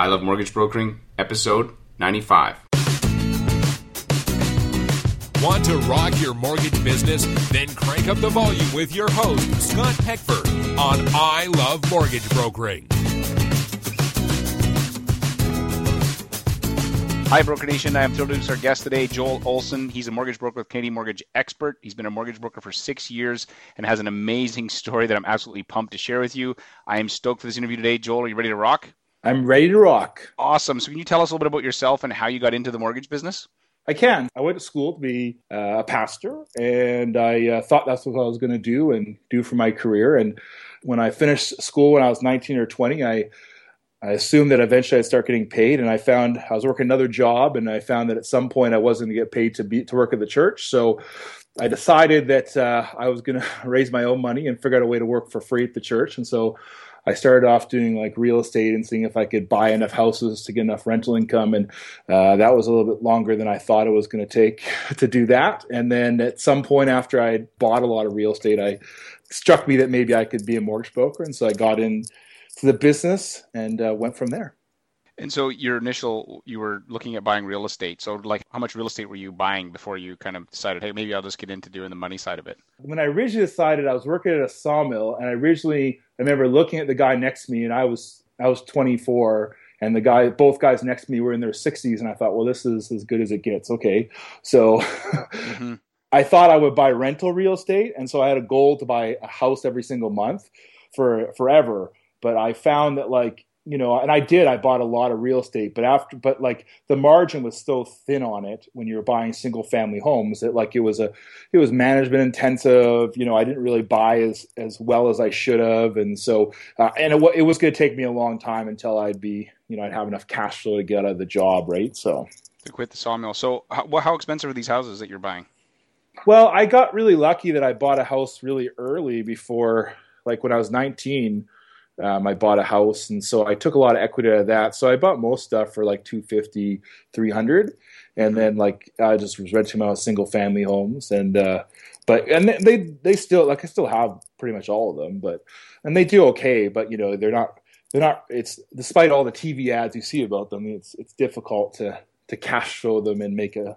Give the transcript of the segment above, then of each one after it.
I Love Mortgage Brokering, episode 95. Want to rock your mortgage business? Then crank up the volume with your host, Scott Peckford, on I Love Mortgage Brokering. Hi, Broker Nation. I am thrilled to introduce our guest today, Joel Olson. He's a mortgage broker with Canadian Mortgage Expert. He's been a mortgage broker for six years and has an amazing story that I'm absolutely pumped to share with you. I am stoked for this interview today. Joel, are you ready to rock? I'm ready to rock. Awesome. So, can you tell us a little bit about yourself and how you got into the mortgage business? I can. I went to school to be uh, a pastor, and I uh, thought that's what I was going to do and do for my career. And when I finished school when I was 19 or 20, I I assumed that eventually I'd start getting paid, and I found I was working another job, and I found that at some point I wasn't going to get paid to be to work at the church. So I decided that uh, I was going to raise my own money and figure out a way to work for free at the church. And so I started off doing like real estate and seeing if I could buy enough houses to get enough rental income. And uh, that was a little bit longer than I thought it was going to take to do that. And then at some point after I bought a lot of real estate, I struck me that maybe I could be a mortgage broker. And so I got into the business and uh, went from there. And so your initial, you were looking at buying real estate. So like how much real estate were you buying before you kind of decided, hey, maybe I'll just get into doing the money side of it? When I originally decided I was working at a sawmill and I originally I remember looking at the guy next to me and I was I was 24 and the guy both guys next to me were in their 60s and I thought, well, this is as good as it gets. Okay. So mm-hmm. I thought I would buy rental real estate and so I had a goal to buy a house every single month for forever. But I found that like you know, and I did. I bought a lot of real estate, but after, but like the margin was so thin on it when you're buying single family homes that like it was a, it was management intensive. You know, I didn't really buy as as well as I should have, and so uh, and it, it was going to take me a long time until I'd be, you know, I'd have enough cash flow to get out of the job, right? So to quit the sawmill. So, how, how expensive are these houses that you're buying? Well, I got really lucky that I bought a house really early before, like when I was 19 um, I bought a house, and so I took a lot of equity out of that. So I bought most stuff for like 250, 300, and then like I just was renting out single family homes, and uh, but and they they still like I still have pretty much all of them, but and they do okay, but you know they're not they're not. It's despite all the TV ads you see about them, it's it's difficult to to cash flow them and make a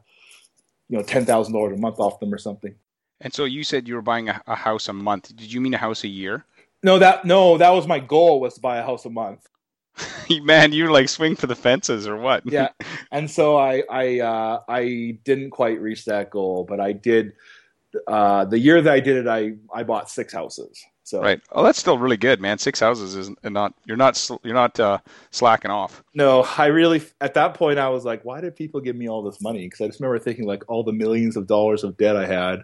you know ten thousand dollars a month off them or something. And so you said you were buying a, a house a month. Did you mean a house a year? No, that no, that was my goal was to buy a house a month. Man, you like swing for the fences or what? yeah, and so I I uh, I didn't quite reach that goal, but I did. Uh, the year that I did it, I I bought six houses. So right. Oh, that's still really good, man. Six houses is not you're not you're not uh, slacking off. No, I really at that point I was like, why did people give me all this money? Because I just remember thinking like all the millions of dollars of debt I had,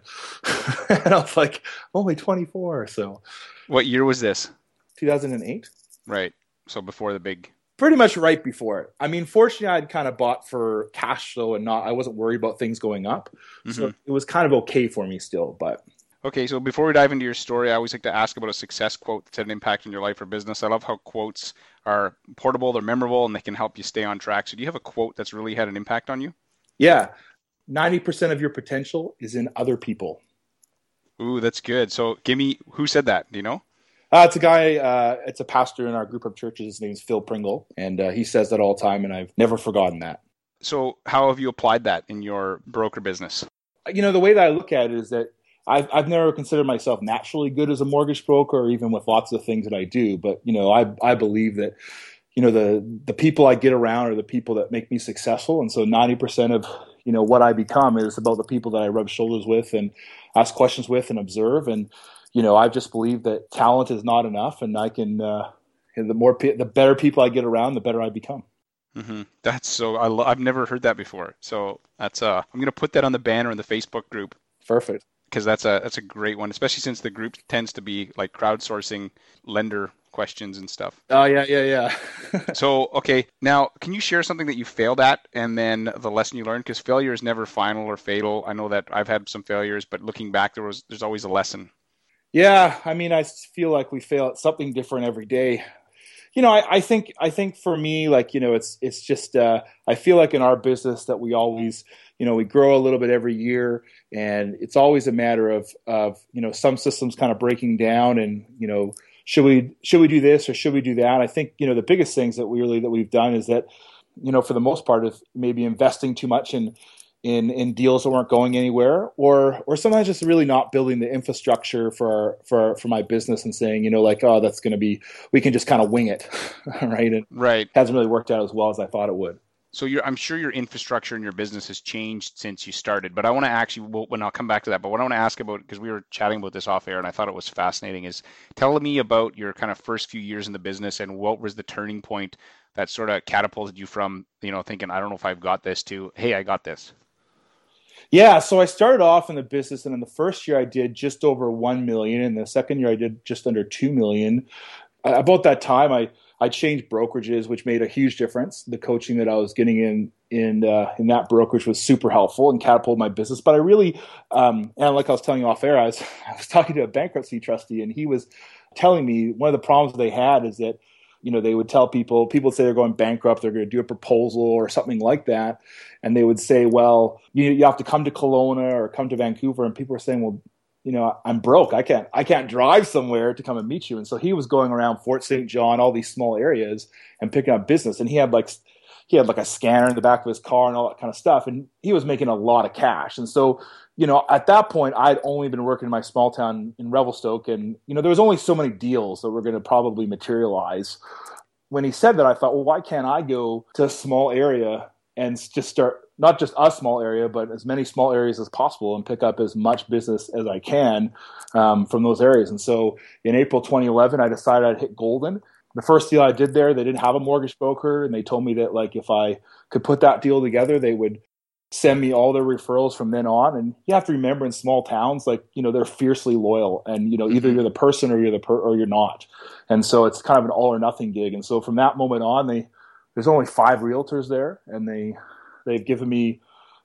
and I was like, I'm only 24. So what year was this? 2008. Right. So before the big. Pretty much right before it. I mean, fortunately, I'd kind of bought for cash flow and not. I wasn't worried about things going up, mm-hmm. so it was kind of okay for me still. But okay, so before we dive into your story, I always like to ask about a success quote that's had an impact in your life or business. I love how quotes are portable, they're memorable, and they can help you stay on track. So, do you have a quote that's really had an impact on you? Yeah, ninety percent of your potential is in other people. Ooh, that's good. So, give me who said that? Do you know? Uh, it's a guy. Uh, it's a pastor in our group of churches. His name is Phil Pringle, and uh, he says that all the time, and I've never forgotten that. So, how have you applied that in your broker business? You know, the way that I look at it is that I've I've never considered myself naturally good as a mortgage broker, or even with lots of things that I do. But you know, I I believe that you know the the people I get around are the people that make me successful, and so ninety percent of you know what I become is about the people that I rub shoulders with and ask questions with and observe and you know, I just believe that talent is not enough, and I can. Uh, the more, the better people I get around, the better I become. Mm-hmm. That's so. I lo- I've never heard that before. So that's. Uh, I'm gonna put that on the banner in the Facebook group. Perfect. Because that's a that's a great one, especially since the group tends to be like crowdsourcing lender questions and stuff. Oh yeah, yeah, yeah. so okay, now can you share something that you failed at, and then the lesson you learned? Because failure is never final or fatal. I know that I've had some failures, but looking back, there was there's always a lesson. Yeah, I mean, I feel like we fail at something different every day. You know, I, I think I think for me, like you know, it's it's just uh, I feel like in our business that we always, you know, we grow a little bit every year, and it's always a matter of of you know some systems kind of breaking down and you know should we should we do this or should we do that? I think you know the biggest things that we really that we've done is that you know for the most part of maybe investing too much in in in deals that weren't going anywhere or or sometimes just really not building the infrastructure for for for my business and saying you know like oh that's going to be we can just kind of wing it right? And right. hasn't really worked out as well as I thought it would so I'm sure your infrastructure and your business has changed since you started. But I want to actually, when I'll come back to that, but what I want to ask about, because we were chatting about this off air and I thought it was fascinating, is tell me about your kind of first few years in the business and what was the turning point that sort of catapulted you from, you know, thinking, I don't know if I've got this to, hey, I got this. Yeah, so I started off in the business, and in the first year I did just over one million, and the second year I did just under two million. About that time, I I changed brokerages, which made a huge difference. The coaching that I was getting in in uh, in that brokerage was super helpful and catapulted my business. But I really, um, and like I was telling you off air, I was I was talking to a bankruptcy trustee, and he was telling me one of the problems they had is that you know they would tell people people say they're going bankrupt they're going to do a proposal or something like that and they would say well you, you have to come to Kelowna or come to Vancouver and people are saying well you know, I'm broke. I can't I can't drive somewhere to come and meet you. And so he was going around Fort St. John, all these small areas, and picking up business. And he had like he had like a scanner in the back of his car and all that kind of stuff. And he was making a lot of cash. And so, you know, at that point, I'd only been working in my small town in Revelstoke, and you know, there was only so many deals that were going to probably materialize. When he said that, I thought, well, why can't I go to a small area and just start not just a small area, but as many small areas as possible and pick up as much business as I can um, from those areas. And so in April 2011, I decided I'd hit Golden. The first deal I did there, they didn't have a mortgage broker, and they told me that like if I could put that deal together, they would send me all their referrals from then on. And you have to remember in small towns, like, you know, they're fiercely loyal and, you know, either mm-hmm. you're the person or you're the per or you're not. And so it's kind of an all or nothing gig. And so from that moment on, they, there's only five realtors there and they, They've given me,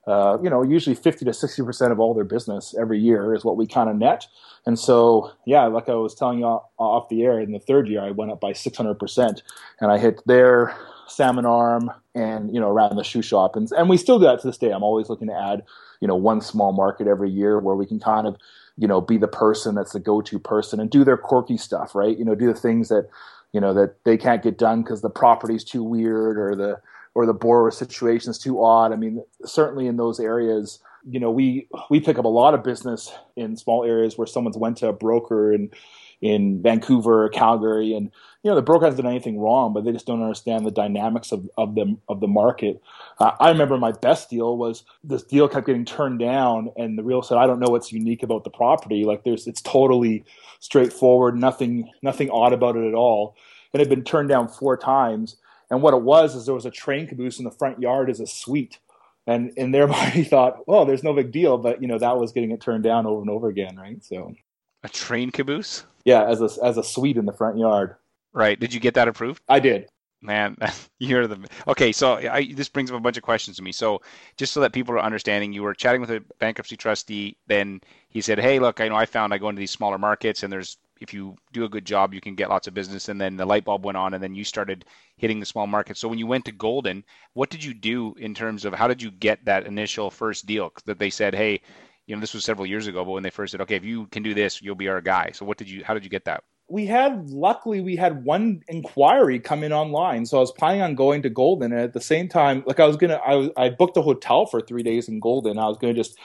uh, you know, usually 50 to 60% of all their business every year is what we kind of net. And so, yeah, like I was telling you off the air, in the third year, I went up by 600%. And I hit their salmon arm and, you know, around the Shuswap. And, and we still do that to this day. I'm always looking to add, you know, one small market every year where we can kind of, you know, be the person that's the go-to person and do their quirky stuff, right? You know, do the things that, you know, that they can't get done because the property's too weird or the, or the borrower situation is too odd. I mean, certainly in those areas, you know, we we pick up a lot of business in small areas where someone's went to a broker in in Vancouver or Calgary, and you know the broker hasn't done anything wrong, but they just don't understand the dynamics of of the of the market. Uh, I remember my best deal was this deal kept getting turned down, and the realtor said, "I don't know what's unique about the property. Like there's it's totally straightforward, nothing nothing odd about it at all." And it had been turned down four times and what it was is there was a train caboose in the front yard as a suite. And in their mind, he thought, "Oh, there's no big deal," but you know that was getting it turned down over and over again, right? So, a train caboose? Yeah, as a as a suite in the front yard. Right. Did you get that approved? I did. Man, you're the okay. So I, this brings up a bunch of questions to me. So just so that people are understanding, you were chatting with a bankruptcy trustee. Then he said, "Hey, look, I know I found I go into these smaller markets, and there's if you do a good job, you can get lots of business. And then the light bulb went on, and then you started hitting the small market. So when you went to Golden, what did you do in terms of how did you get that initial first deal that they said, hey, you know, this was several years ago, but when they first said, okay, if you can do this, you'll be our guy. So what did you, how did you get that? We had, luckily, we had one inquiry come in online. So I was planning on going to Golden. And at the same time, like I was going to, I, I booked a hotel for three days in Golden. I was going to just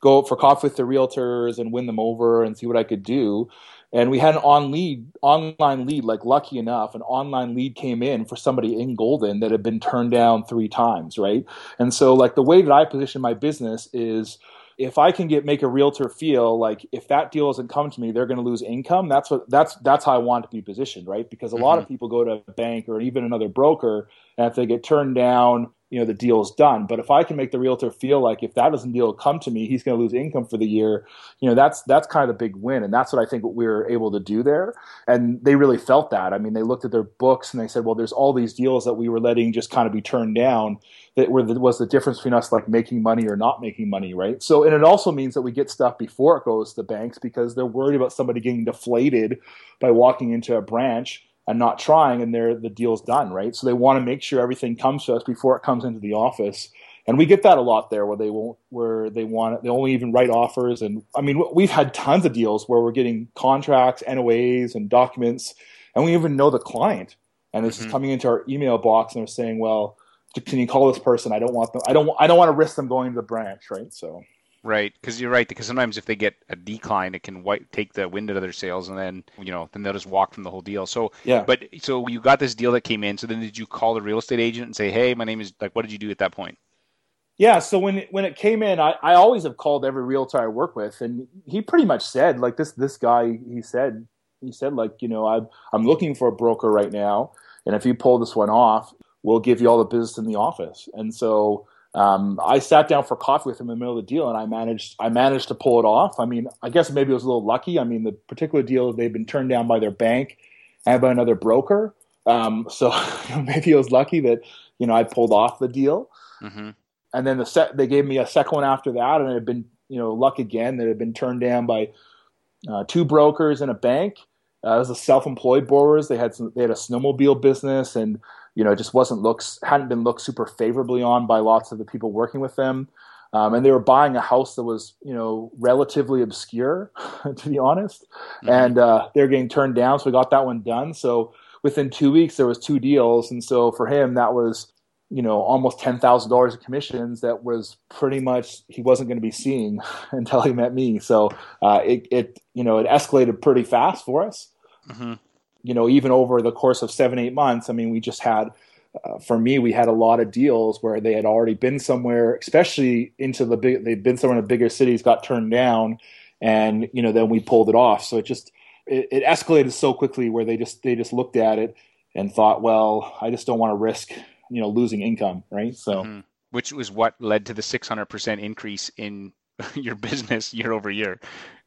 go for coffee with the realtors and win them over and see what I could do and we had an on lead online lead like lucky enough an online lead came in for somebody in golden that had been turned down three times right and so like the way that i position my business is if i can get make a realtor feel like if that deal doesn't come to me they're going to lose income that's what that's that's how i want to be positioned right because a mm-hmm. lot of people go to a bank or even another broker and if they get turned down you know the deal's done. But if I can make the realtor feel like if that doesn't deal come to me, he's going to lose income for the year, you know that's that's kind of the big win, and that's what I think what we were able to do there. And they really felt that. I mean, they looked at their books and they said, well, there's all these deals that we were letting just kind of be turned down. That were the, was the difference between us like making money or not making money, right? So, and it also means that we get stuff before it goes to the banks because they're worried about somebody getting deflated by walking into a branch and not trying and they're the deal's done right? So they want to make sure everything comes to us before it comes into the office. And we get that a lot there where they won't where they want it, they only even write offers. And i mean we've had tons of deals where we're getting contracts NOAs and documents and we even know the client. And it's mm-hmm. coming into our email box and they're saying well can you call this person? I don't want them i don't i don't want to risk them going to the branch right? So Right, because you're right. Because sometimes if they get a decline, it can wipe, take the wind out of their sails, and then you know, then they'll just walk from the whole deal. So yeah. But so you got this deal that came in. So then, did you call the real estate agent and say, "Hey, my name is like," what did you do at that point? Yeah, so when it, when it came in, I, I always have called every realtor I work with, and he pretty much said like this this guy he said he said like you know I'm I'm looking for a broker right now, and if you pull this one off, we'll give you all the business in the office. And so um, I sat down for coffee with him in the middle of the deal, and I managed I managed to pull it off. I mean, I guess maybe it was a little lucky. I mean, the particular deal they've been turned down by their bank and by another broker. Um, so maybe it was lucky that you know I pulled off the deal. Mm-hmm. And then the set they gave me a second one after that, and it had been you know luck again that it had been turned down by uh, two brokers and a bank. Uh, it was a self-employed borrowers. They had some, they had a snowmobile business and you know, it just wasn't looks hadn't been looked super favorably on by lots of the people working with them. Um, and they were buying a house that was, you know, relatively obscure, to be honest. Mm-hmm. And uh, they're getting turned down, so we got that one done. So within two weeks, there was two deals, and so for him, that was, you know, almost ten thousand dollars of commissions. That was pretty much he wasn't going to be seeing until he met me. So uh, it, it, you know, it escalated pretty fast for us. Mm-hmm you know, even over the course of seven, eight months, I mean, we just had, uh, for me, we had a lot of deals where they had already been somewhere, especially into the big, they'd been somewhere in the bigger cities, got turned down, and you know, then we pulled it off. So it just, it, it escalated so quickly where they just, they just looked at it and thought, well, I just don't want to risk, you know, losing income, right? So, mm-hmm. which was what led to the 600% increase in your business year over year.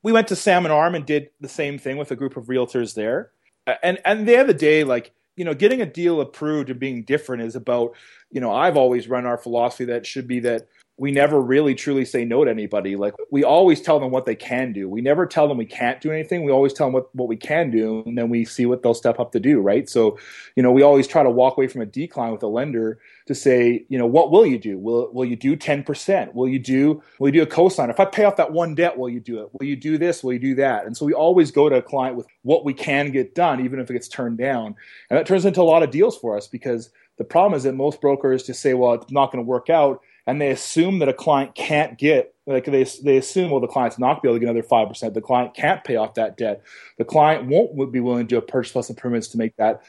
We went to Salmon Arm and did the same thing with a group of realtors there and and the other day, like you know, getting a deal approved and being different is about you know I've always run our philosophy that should be that we never really truly say no to anybody. Like we always tell them what they can do. We never tell them we can't do anything. We always tell them what, what we can do, and then we see what they'll step up to do, right? So, you know, we always try to walk away from a decline with a lender to say, you know, what will you do? Will will you do ten percent? Will you do will you do a cosign? If I pay off that one debt, will you do it? Will you do this? Will you do that? And so we always go to a client with what we can get done, even if it gets turned down. And that turns into a lot of deals for us because the problem is that most brokers just say, well, it's not going to work out and they assume that a client can't get like they they assume well the client's not going to be able to get another five percent. The client can't pay off that debt. The client won't be willing to do a purchase plus improvements to make that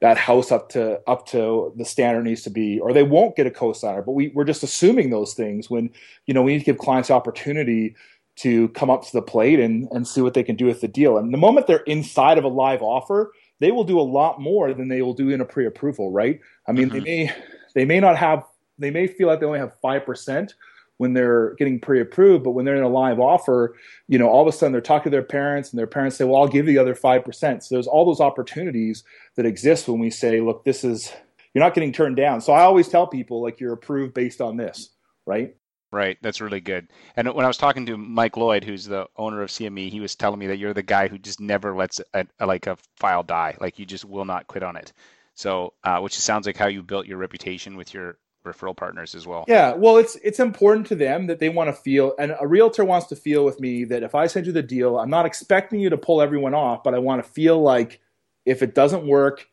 that house up to up to the standard needs to be, or they won't get a cosigner. But we, we're just assuming those things when you know we need to give clients opportunity to come up to the plate and, and see what they can do with the deal. And the moment they're inside of a live offer, they will do a lot more than they will do in a pre-approval, right? I mean, mm-hmm. they may they may not have they may feel like they only have 5% when they're getting pre-approved, but when they're in a live offer, you know, all of a sudden they're talking to their parents and their parents say, well, I'll give you the other 5%. So there's all those opportunities that exist when we say, look, this is, you're not getting turned down. So I always tell people like you're approved based on this, right? Right, that's really good. And when I was talking to Mike Lloyd, who's the owner of CME, he was telling me that you're the guy who just never lets a, a, like a file die. Like you just will not quit on it. So, uh, which sounds like how you built your reputation with your referral partners as well. Yeah, well, it's it's important to them that they want to feel, and a realtor wants to feel with me that if I send you the deal, I'm not expecting you to pull everyone off, but I want to feel like if it doesn't work,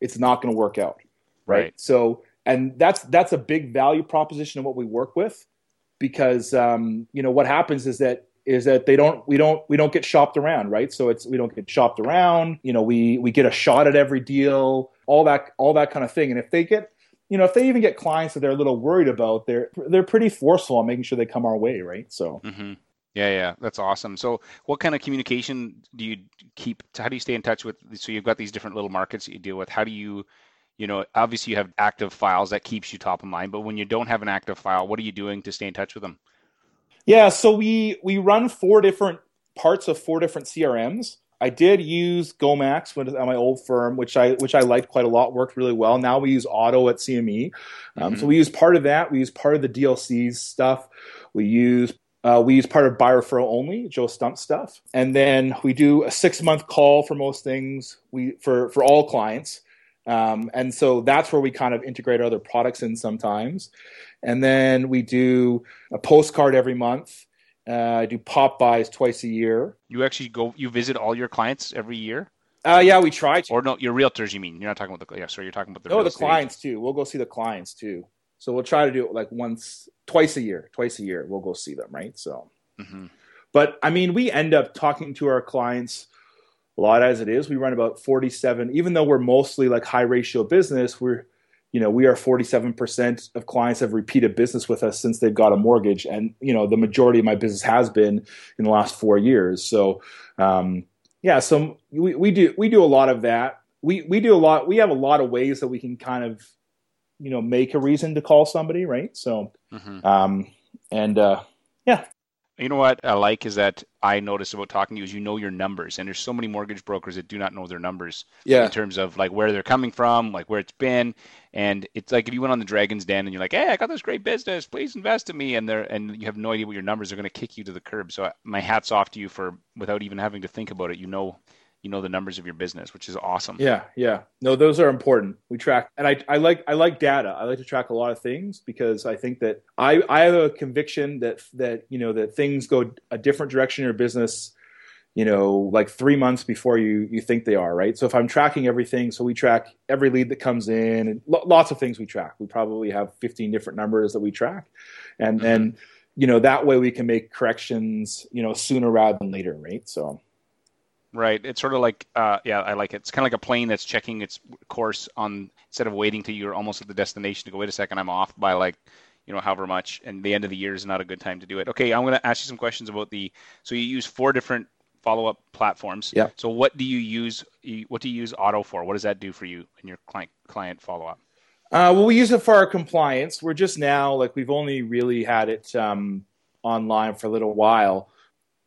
it's not going to work out, right? right? So, and that's that's a big value proposition of what we work with, because um, you know what happens is that is that they don't we don't we don't get shopped around right so it's we don't get shopped around you know we we get a shot at every deal all that all that kind of thing and if they get you know, if they even get clients that they're a little worried about, they're they're pretty forceful on making sure they come our way, right? So. Mm-hmm. Yeah, yeah, that's awesome. So, what kind of communication do you keep? How do you stay in touch with? So, you've got these different little markets that you deal with. How do you, you know, obviously you have active files that keeps you top of mind. But when you don't have an active file, what are you doing to stay in touch with them? Yeah, so we we run four different parts of four different CRMs. I did use Gomax at my old firm, which I which I liked quite a lot. Worked really well. Now we use Auto at CME, um, mm-hmm. so we use part of that. We use part of the DLC's stuff. We use uh, we use part of by referral only, Joe Stumpf stuff, and then we do a six month call for most things. We for for all clients, Um, and so that's where we kind of integrate our other products in sometimes. And then we do a postcard every month. Uh, I do pop-bys twice a year. You actually go, you visit all your clients every year? Uh, yeah, we try to. Or no, your realtors, you mean? You're not talking about the, yeah, sorry, you're talking about the No, the clients too. We'll go see the clients too. So we'll try to do it like once, twice a year, twice a year. We'll go see them, right? So, mm-hmm. but I mean, we end up talking to our clients a lot as it is. We run about 47, even though we're mostly like high ratio business, we're, you know, we are 47% of clients have repeated business with us since they've got a mortgage. And, you know, the majority of my business has been in the last four years. So, um, yeah, so we, we do, we do a lot of that. We, we do a lot, we have a lot of ways that we can kind of, you know, make a reason to call somebody. Right. So, mm-hmm. um, and, uh, yeah, you know what I like is that I notice about talking to you is you know your numbers, and there's so many mortgage brokers that do not know their numbers. Yeah. In terms of like where they're coming from, like where it's been, and it's like if you went on the Dragon's Den and you're like, "Hey, I got this great business, please invest in me," and they're and you have no idea what your numbers are going to kick you to the curb. So uh, my hats off to you for without even having to think about it. You know you know the numbers of your business, which is awesome. Yeah, yeah. No, those are important. We track, and I, I like I like data. I like to track a lot of things because I think that I I have a conviction that that you know that things go a different direction in your business. You know, like three months before you you think they are, right? So if I'm tracking everything, so we track every lead that comes in, and lo- lots of things we track. We probably have 15 different numbers that we track, and mm-hmm. you know that way we can make corrections, you know, sooner rather than later, right? So. Right. It's sort of like, uh, yeah, I like it. It's kind of like a plane that's checking its course on instead of waiting till you're almost at the destination to go. Wait a second, I'm off by like, you know, however much, and the end of the year is not a good time to do it. Okay, I'm going to ask you some questions about the. So you use four different follow-up platforms. Yeah. So what do you use? What do you use Auto for? What does that do for you in your client client follow-up? Uh, well, we use it for our compliance. We're just now like we've only really had it um, online for a little while.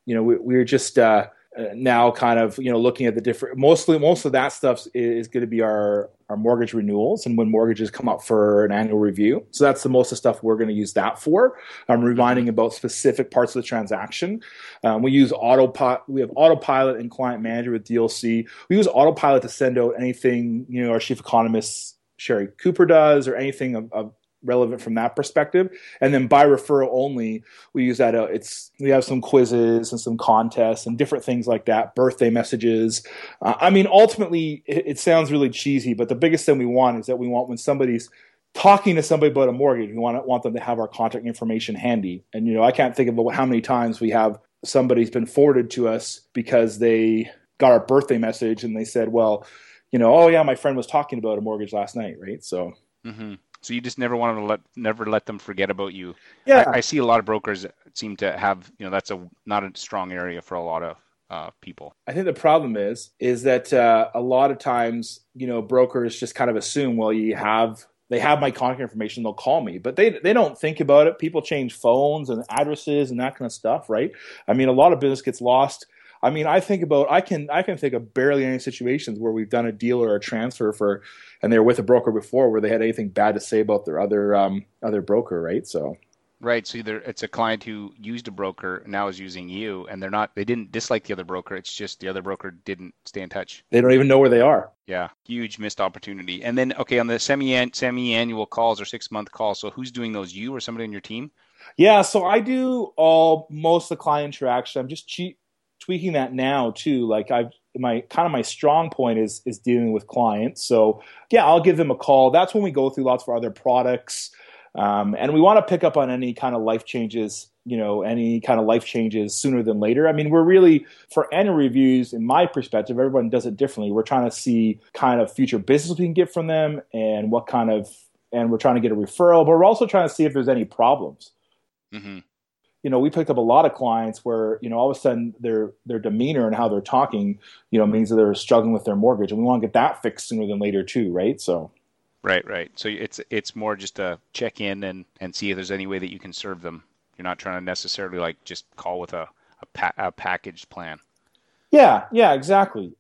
You know, we, we're just. Uh, now kind of you know looking at the different mostly most of that stuff is going to be our our mortgage renewals and when mortgages come up for an annual review. So that's the most of the stuff we're going to use that for. I'm reminding about specific parts of the transaction. Um, we use autopilot we have autopilot and client manager with dlc we use autopilot to send out anything you know our chief economist sherry cooper does or anything of, of relevant from that perspective. And then by referral only, we use that. Uh, it's we have some quizzes and some contests and different things like that. Birthday messages. Uh, I mean, ultimately, it, it sounds really cheesy, but the biggest thing we want is that we want when somebody's talking to somebody about a mortgage, we want want them to have our contact information handy. And you know, I can't think of how many times we have somebody's been forwarded to us because they got our birthday message and they said, "Well, you know, oh yeah, my friend was talking about a mortgage last night, right?" So. Mm-hmm. So you just never want to let never let them forget about you. Yeah, I, I see a lot of brokers seem to have you know that's a not a strong area for a lot of uh, people. I think the problem is is that uh, a lot of times you know brokers just kind of assume well you have they have my contact information they'll call me but they they don't think about it people change phones and addresses and that kind of stuff right i mean a lot of business gets lost I mean, I think about I can I can think of barely any situations where we've done a deal or a transfer for, and they were with a broker before where they had anything bad to say about their other um, other broker, right? So. Right. So either it's a client who used a broker now is using you, and they're not they didn't dislike the other broker. It's just the other broker didn't stay in touch. They don't even know where they are. Yeah, huge missed opportunity. And then okay, on the semi semi annual calls or six month calls, so who's doing those? You or somebody on your team? Yeah, so I do all most of the client interaction. I'm just cheap tweaking that now too. Like I've my kind of my strong point is is dealing with clients. So yeah, I'll give them a call. That's when we go through lots of other products, um, and we want to pick up on any kind of life changes. You know, any kind of life changes sooner than later. I mean, we're really for annual reviews, in my perspective, everyone does it differently. We're trying to see kind of future business we can get from them, and what kind of, and we're trying to get a referral, but we're also trying to see if there's any problems. Mm-hmm you know, we picked up a lot of clients where, you know, all of a sudden their their demeanor and how they're talking, you know, means that they're struggling with their mortgage, and we want to get that fixed sooner than later too, right? So. Right, right. So it's it's more just a check in and and see if there's any way that you can serve them. You're not trying to necessarily like just call with a a, pa- a packaged plan. Yeah, yeah, exactly.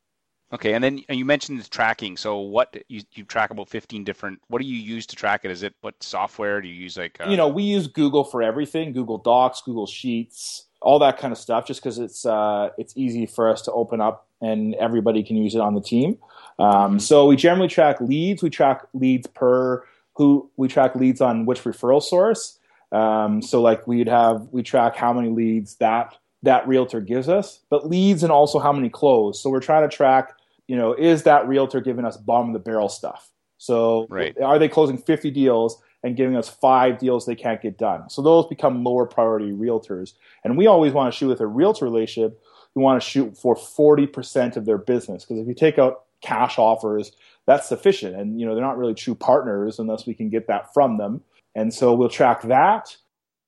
Okay, and then you mentioned the tracking. So what you, you track about 15 different. What do you use to track it? Is it what software do you use? Like uh... you know, we use Google for everything. Google Docs, Google Sheets, all that kind of stuff. Just because it's uh, it's easy for us to open up and everybody can use it on the team. Um, so we generally track leads. We track leads per who we track leads on which referral source. Um, so like we'd have we track how many leads that that realtor gives us, but leads and also how many close. So we're trying to track, you know, is that realtor giving us bottom of the barrel stuff? So Right. are they closing 50 deals and giving us five deals they can't get done? So those become lower priority realtors. And we always want to shoot with a realtor relationship. We want to shoot for 40% of their business because if you take out cash offers, that's sufficient. And you know they're not really true partners unless we can get that from them. And so we'll track that.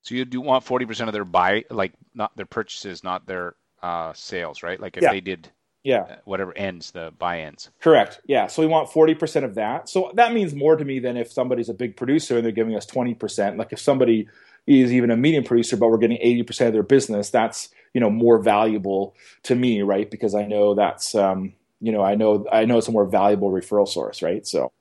So you do want forty percent of their buy, like not their purchases, not their uh, sales, right? Like if Yeah. they did Yeah. uh, whatever ends, the buy ends. Correct. Yeah. So we want 40% of that. So that means more to me than if somebody's a big producer and they're giving us 20%. Like if somebody is even a medium producer, but we're getting 80% of their business, that's, you know, more valuable to me, right? Because I know that's, um, you know, I know, I know it's a more valuable referral source, right? So,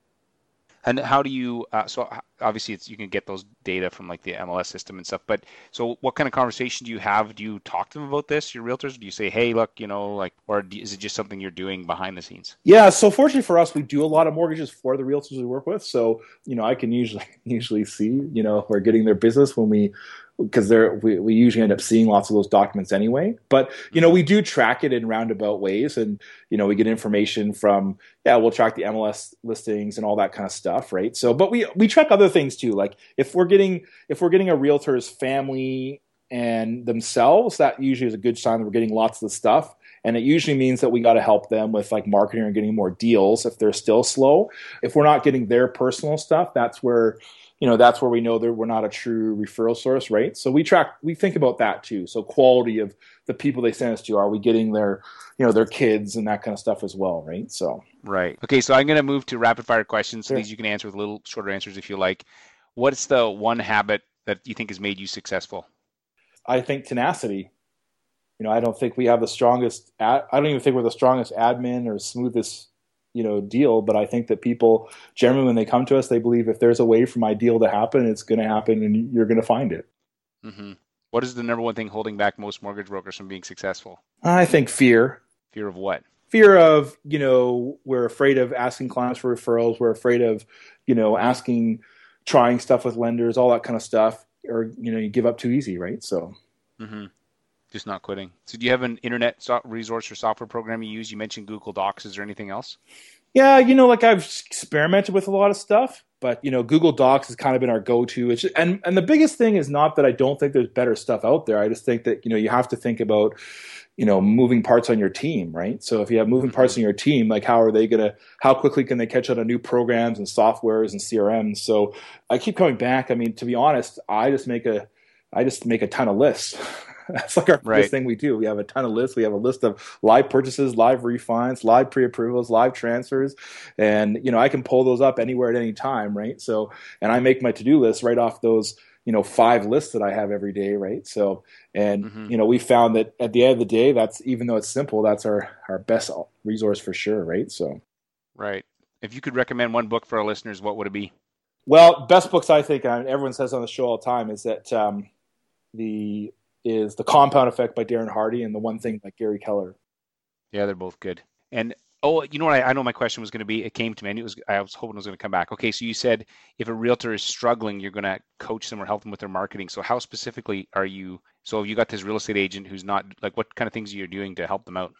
And how do you? Uh, so obviously, it's you can get those data from like the MLS system and stuff. But so, what kind of conversation do you have? Do you talk to them about this? Your realtors? Do you say, "Hey, look, you know, like," or do, is it just something you're doing behind the scenes? Yeah, so fortunately for us, we do a lot of mortgages for the realtors we work with. So you know, I can usually usually see you know we're getting their business when we because they're we, we usually end up seeing lots of those documents anyway. But you know, we do track it in roundabout ways, and you know, we get information from yeah, we'll track the MLS listings and all that kind of stuff, right? So, but we we track other things too, like if we're getting if we're getting a realtor's family and themselves, that usually is a good sign that we're getting lots of the stuff and it usually means that we got to help them with like marketing and getting more deals if they're still slow if we're not getting their personal stuff that's where you know that's where we know that we're not a true referral source right so we track we think about that too so quality of the people they send us to are we getting their you know their kids and that kind of stuff as well right so Right. Okay. So I'm going to move to rapid fire questions. So Sure. these you can answer with little shorter answers if you like. What's the one habit that you think has made you successful? i think tenacity you know i don't think we have the strongest ad, i don't even think we're the strongest admin or smoothest you know deal but i think that people generally when they come to us they believe if there's a way for my deal to happen it's going to happen and you're going to find it. Hmm What is the number one thing holding back most mortgage brokers from being successful? i think fear. Fear of what? fear of you know we're afraid of asking clients for referrals. We're afraid of you know asking trying stuff with lenders all that kind of stuff or you know you give up too easy right? So hmm Just not quitting. So do you have an internet so- resource or software program you use? You mentioned Google Docs. Is there anything else? yeah you know like i've experimented with a lot of stuff but you know google docs has kind of been our go-to it's and and the biggest thing is not that i don't think there's better stuff out there i just think that you know you have to think about you know moving parts on your team right so if you have moving parts on your team like how are they going to how quickly can they catch on to new programs and softwares and crms so i keep coming back i mean to be honest i just make a i just make a ton of lists that's like our Right. biggest thing we do we have a ton of lists we have a list of live purchases live refines live pre-approvals live transfers and you know i can pull those up anywhere at any time right so and i make my to-do list right off those you know five lists that i have every day right so and Mhm. you know we found that at the end of the day that's even though it's simple that's our our best resource for sure right so Right. If you could recommend one book for our listeners, what would it be? well best books i think and everyone says on the show all the time is that um the is the compound effect by darren hardy and the one thing by gary keller Yeah, they're both good. And oh, you know what? I, I know my question was going to be. It came to me. I knew it was. I was hoping it was going to come back. Okay, so you said if a realtor is struggling, you're going to coach them or help them with their marketing. So how specifically are you? So have you got this real estate agent who's not like what kind of things are you doing to help them out?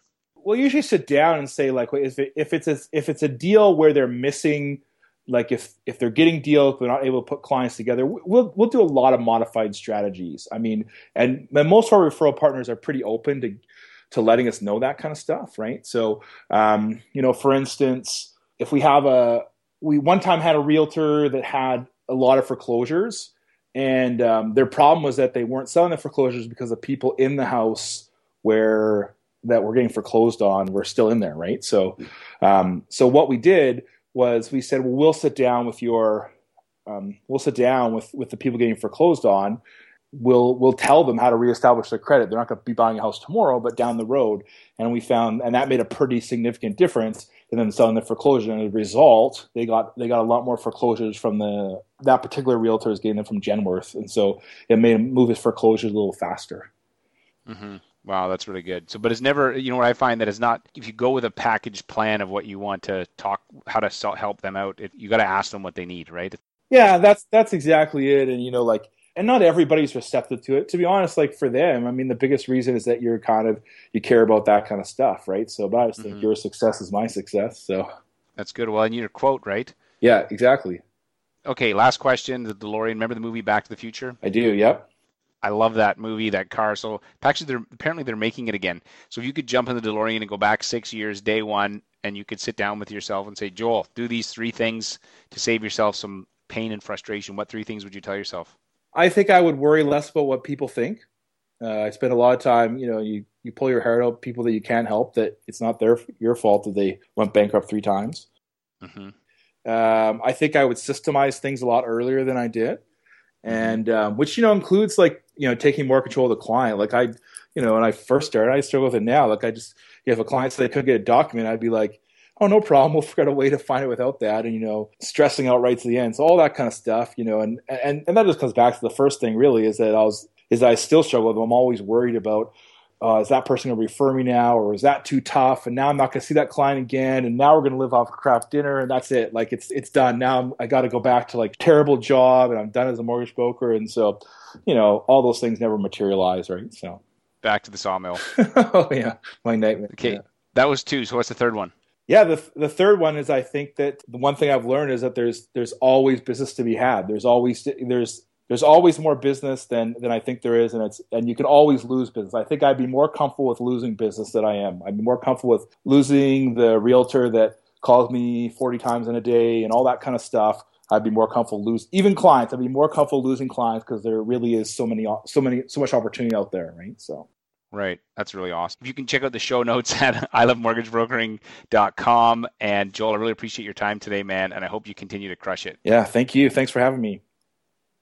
we'll usually sit down and say like if it, if it's a, if it's a deal where they're missing like if if they're getting deals they're not able to put clients together we'll we'll do a lot of modified strategies i mean and, and most of our referral partners are pretty open to to letting us know that kind of stuff right so um, you know for instance if we have a we one time had a realtor that had a lot of foreclosures and um, their problem was that they weren't selling the foreclosures because the people in the house where that were getting foreclosed on were still in there, right? So, um, so what we did was we said, well, we'll sit down with your, um, we'll sit down with with the people getting foreclosed on. We'll we'll tell them how to reestablish their credit. They're not going to be buying a house tomorrow, but down the road. And we found, and that made a pretty significant difference in them selling the foreclosure. And as a result, they got they got a lot more foreclosures from the that particular realtor is getting them from Genworth, and so it made them move his foreclosures a little faster. hmm Wow, that's really good. So, but it's never, you know, what I find that it's not if you go with a package plan of what you want to talk, how to help them out. It, you got to ask them what they need, right? Yeah, that's that's exactly it. And you know, like, and not everybody's receptive to it. To be honest, like for them, I mean, the biggest reason is that you're kind of you care about that kind of stuff, right? So, but I just think mm-hmm. your success is my success. So that's good. Well, and your quote, right? Yeah, exactly. Okay, last question. The DeLorean. Remember the movie Back to the Future? I do. Yep. I love that movie, that car. So actually, they're apparently they're making it again. So if you could jump in the DeLorean and go back six years, day one, and you could sit down with yourself and say, Joel, do these three things to save yourself some pain and frustration. What three things would you tell yourself? I think I would worry less about what people think. Uh, I spend a lot of time, you know, you, you pull your hair out people that you can't help that it's not their your fault that they went bankrupt three times. Mm-hmm. Um, I think I would systemize things a lot earlier than I did, mm-hmm. and um, which you know includes like you know taking more control of the client. Like I, you know, when I first started, I struggle with it now. Like I just, you if a client said they couldn't get a document, I'd be like, oh, no problem. We'll figure out a way to find it without that. And, you know, stressing out right to the end. So all that kind of stuff, you know, and, and, and that just comes back to the first thing really is that I was, is I still struggle. I'm always worried about, uh, is that person going to refer me now or is that too tough? And now I'm not going to see that client again. And now we're going to live off Kraft Dinner and that's it. Like it's, it's done. Now I'm, I got to go back to like terrible job and I'm done as a mortgage broker. And so, you know, all those things never materialize, right? So back to the sawmill. oh yeah, my nightmare. Okay, yeah. that was two. So what's the third one? Yeah, the the third one is I think that the one thing I've learned is that there's there's always business to be had. There's always there's there's always more business than than I think there is, and it's and you can always lose business. I think I'd be more comfortable with losing business than I am. I'd be more comfortable with losing the realtor that calls me 40 times in a day and all that kind of stuff. I'd be more comfortable lose even clients. I'd be more comfortable losing clients because there really is so many so many so much opportunity out there, right? So Right. That's really awesome. You can check out the show notes at ilovemortgagebrokering.com. And Joel, I really appreciate your time today, man. And I hope you continue to crush it. Yeah. Thank you. Thanks for having me.